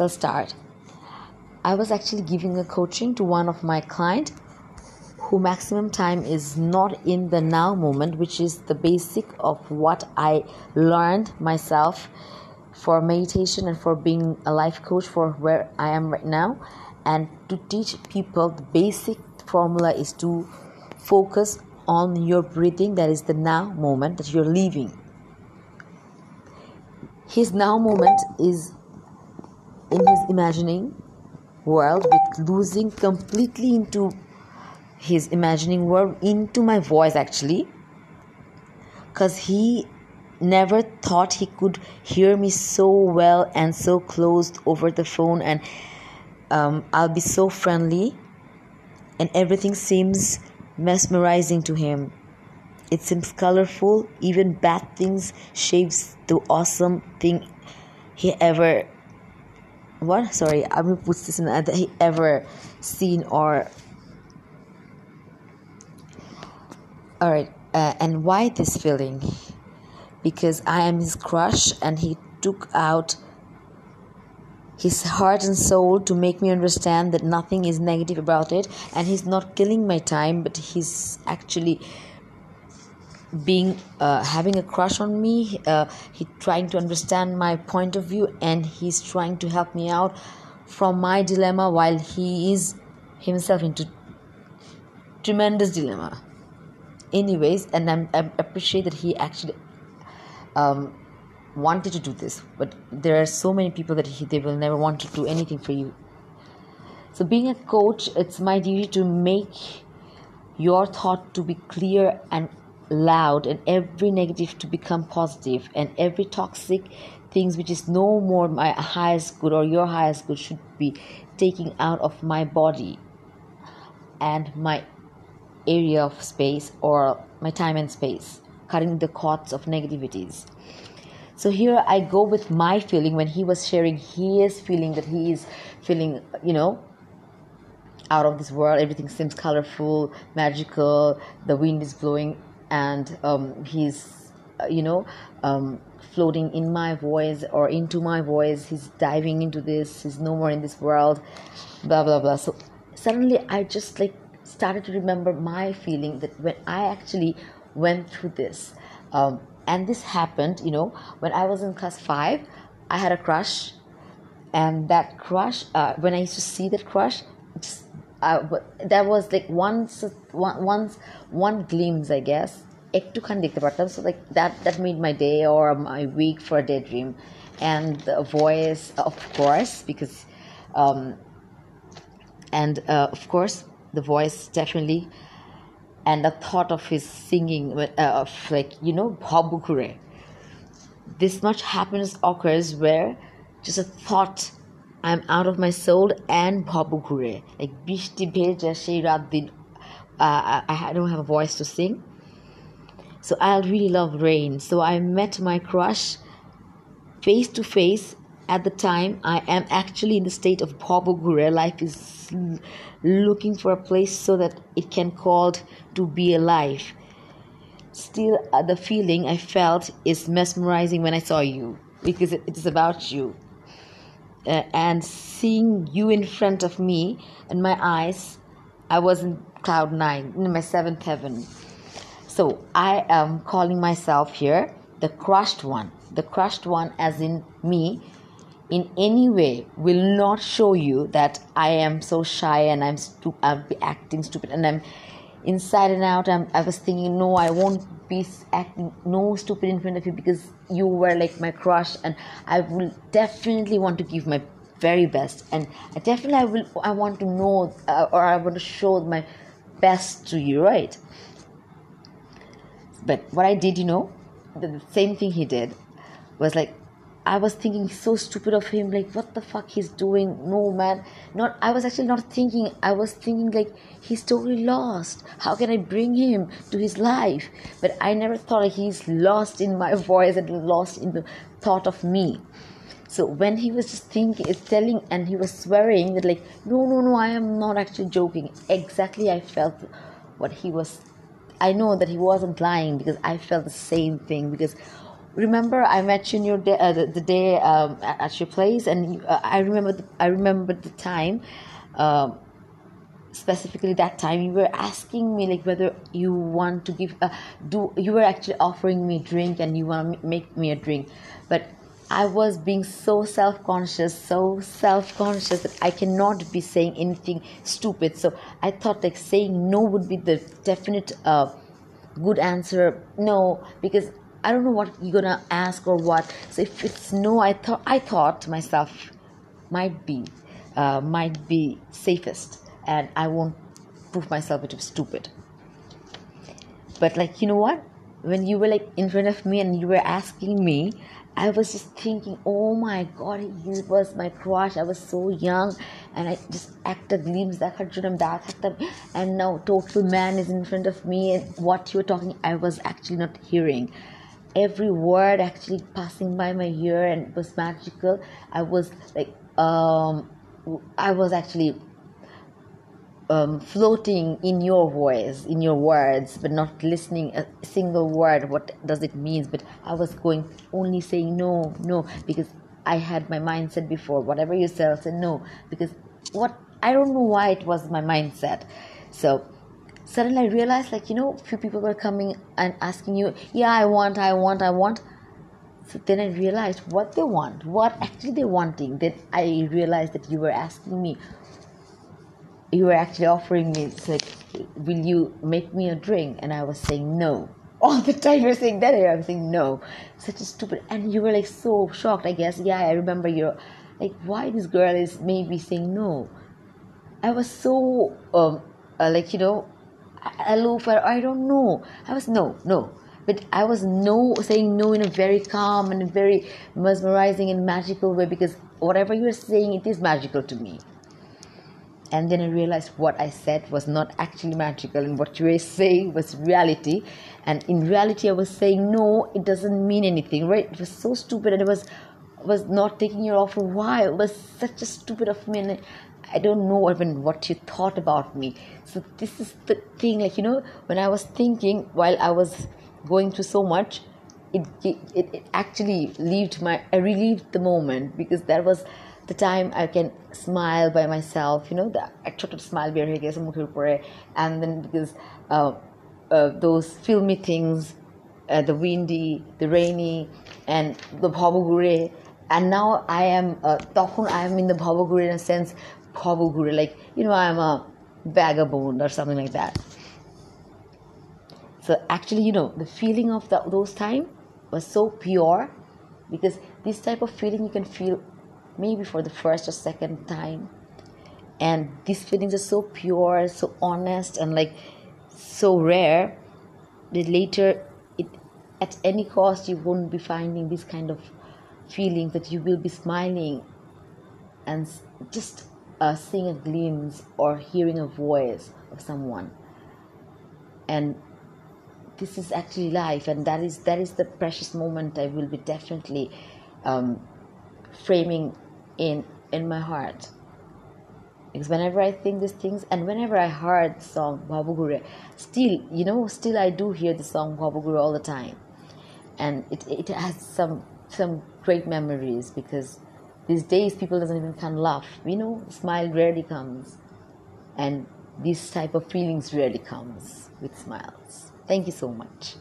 I'll start. I was actually giving a coaching to one of my client who maximum time is not in the now moment, which is the basic of what I learned myself for meditation and for being a life coach for where I am right now. And to teach people the basic formula is to focus on your breathing, that is the now moment that you're living. His now moment is in his imagining world with losing completely into his imagining world into my voice actually. Because he never thought he could hear me so well and so close over the phone and um, i'll be so friendly and everything seems mesmerizing to him. It seems colorful even bad things shapes the awesome thing he ever what? Sorry i'm gonna put this in that he ever seen or all right uh, and why this feeling? Because i am his crush and he took out his heart and soul to make me understand that nothing is negative about it and he's not killing my time but he's actually being uh, having a crush on me uh, he trying to understand my point of view and he's trying to help me out from my dilemma while he is himself into tremendous dilemma. Anyways and I'm, i appreciate that he actually um, wanted to do this but there are so many people that he, they will never want to do anything for you. So being a coach it's my duty to make your thought to be clear and loud and every negative to become positive and every toxic things which is no more my highest good or your highest good should be taking out of my body and my area of space or my time and space cutting the cords of negativities. So here i go with my feeling when he was sharing his feeling that he is feeling you know out of this world. Everything seems colorful magical the wind is blowing and um, he's uh, you know um, floating in my voice or into my voice. He's diving into this. He's no more in this world. Blah blah blah. So suddenly i just like started to remember my feeling that when i actually went through this. Um, and this happened you know when i was in class 5 i had a crush. And that crush uh, when i used to see that crush just uh, that was like once one once one glimpse I guess একটুখানি দেখতে পারতাম so like that that made my day or my week for a daydream and the voice of course because um, and uh, of course the voice definitely and the thought of his singing uh, of like you know bhabukure this much happiness occurs where just a thought I'm out of my soul and Babugure. Like Bishti Bheja Sheirab Din. Uh, I, don't have a voice to sing. So I really love rain. So I met my crush face to face. At the time, I am actually in the state of Babugure. Life is looking for a place so that it can called to be alive. Still, uh, the feeling I felt is mesmerizing when I saw you because it, it is about you uh, and seeing you in front of me and my eyes i was in cloud nine in my seventh heaven. So i am calling myself here the crushed one. The crushed one as in me in any way will not show you that i am so shy and i'm stu- be acting stupid and i'm inside and out I'm, i was thinking no i won't be acting no stupid in front of you because you were like my crush and i will definitely want to give my very best and I definitely i will i want to know uh, or i want to show my best to you right? But what i did you know the, the same thing he did was like I was thinking so stupid of him, like what the fuck he's doing. No man, not I was actually not thinking. I was thinking like he's totally lost. How can I bring him to his life? But I never thought like, he's lost in my voice and lost in the thought of me. So when he was just thinking, telling, and he was swearing that like, no, no, no, I am not actually joking. Exactly, I felt what he was. I know that he wasn't lying because I felt the same thing because remember I met you your day, uh, the, the day um, at, your place, and uh, I remember the, I remember the time. Um, specifically that time you were asking me like whether you want to give uh, do you were actually offering me drink and you want to make me a drink but i was being so self-conscious so self-conscious that i cannot be saying anything stupid so i thought like saying no would be the definite uh, good answer no because i don't know what you're gonna ask or what so if it's no i thought i thought myself might be uh, might be safest and I won't prove myself to be stupid. But like you know what? When you were like in front of me and you were asking me, I was just thinking, oh my god, he was my crush. I was so young and I just acted glimpse that and now total man is in front of me and what you were talking I was actually not hearing. Every word actually passing by my ear and it was magical. I was like um I was actually um, floating in your voice, in your words, but not listening a single word. What does it mean? But I was going only saying no, no, because I had my mindset before. Whatever you say, say no, because what I don't know why it was my mindset. So suddenly I realized, like you know, few people were coming and asking you, yeah, I want, I want, I want. So then I realized what they want, what actually they're wanting. Then I realized that you were asking me, you were actually offering me it's like will you make me a drink? And i was saying no. All the time you're saying that I'm saying no. Such a stupid and you were like so shocked i guess. Yeah i remember you're like why this girl is maybe saying no? I was so um uh, like you know aloof i don't know i was no no but i was no saying no in a very calm and very mesmerizing and magical way because whatever you're saying it is magical to me and then I realized what I said was not actually magical, and what you were saying was reality. And in reality, I was saying no, it doesn't mean anything, right? It was so stupid, and it was was not taking your offer. Why? It was such a stupid of me. And I don't know even what you thought about me. So this is the thing. Like you know, when I was thinking while I was going through so much, it it, it actually relieved my. I relieved the moment because that was the time I can smile by myself. You know, the I tried to smile bare hair, and then because uh, uh, those filmy things, uh, the windy, the rainy, and the bhabugure and now I am uh, tokhon I am in the bhavaguru in a sense bhavaguru like you know I am a vagabond or something like that. So actually, you know, the feeling of the, those time was so pure because this type of feeling you can feel maybe for the first or second time and these feelings are so pure so honest and like so rare that later it at any cost you won't be finding this kind of feelings that you will be smiling and just uh, seeing a glimpse or hearing a voice of someone. And this is actually life and that is that is the precious moment i will be definitely um, framing in in my heart. Because whenever I think these things and whenever I heard the song Babugure, still you know still I do hear the song Babugure all the time. And it, it has some some great memories because these days people doesn't even can laugh. You know smile rarely comes. And this type of feelings rarely comes with smiles. Thank you so much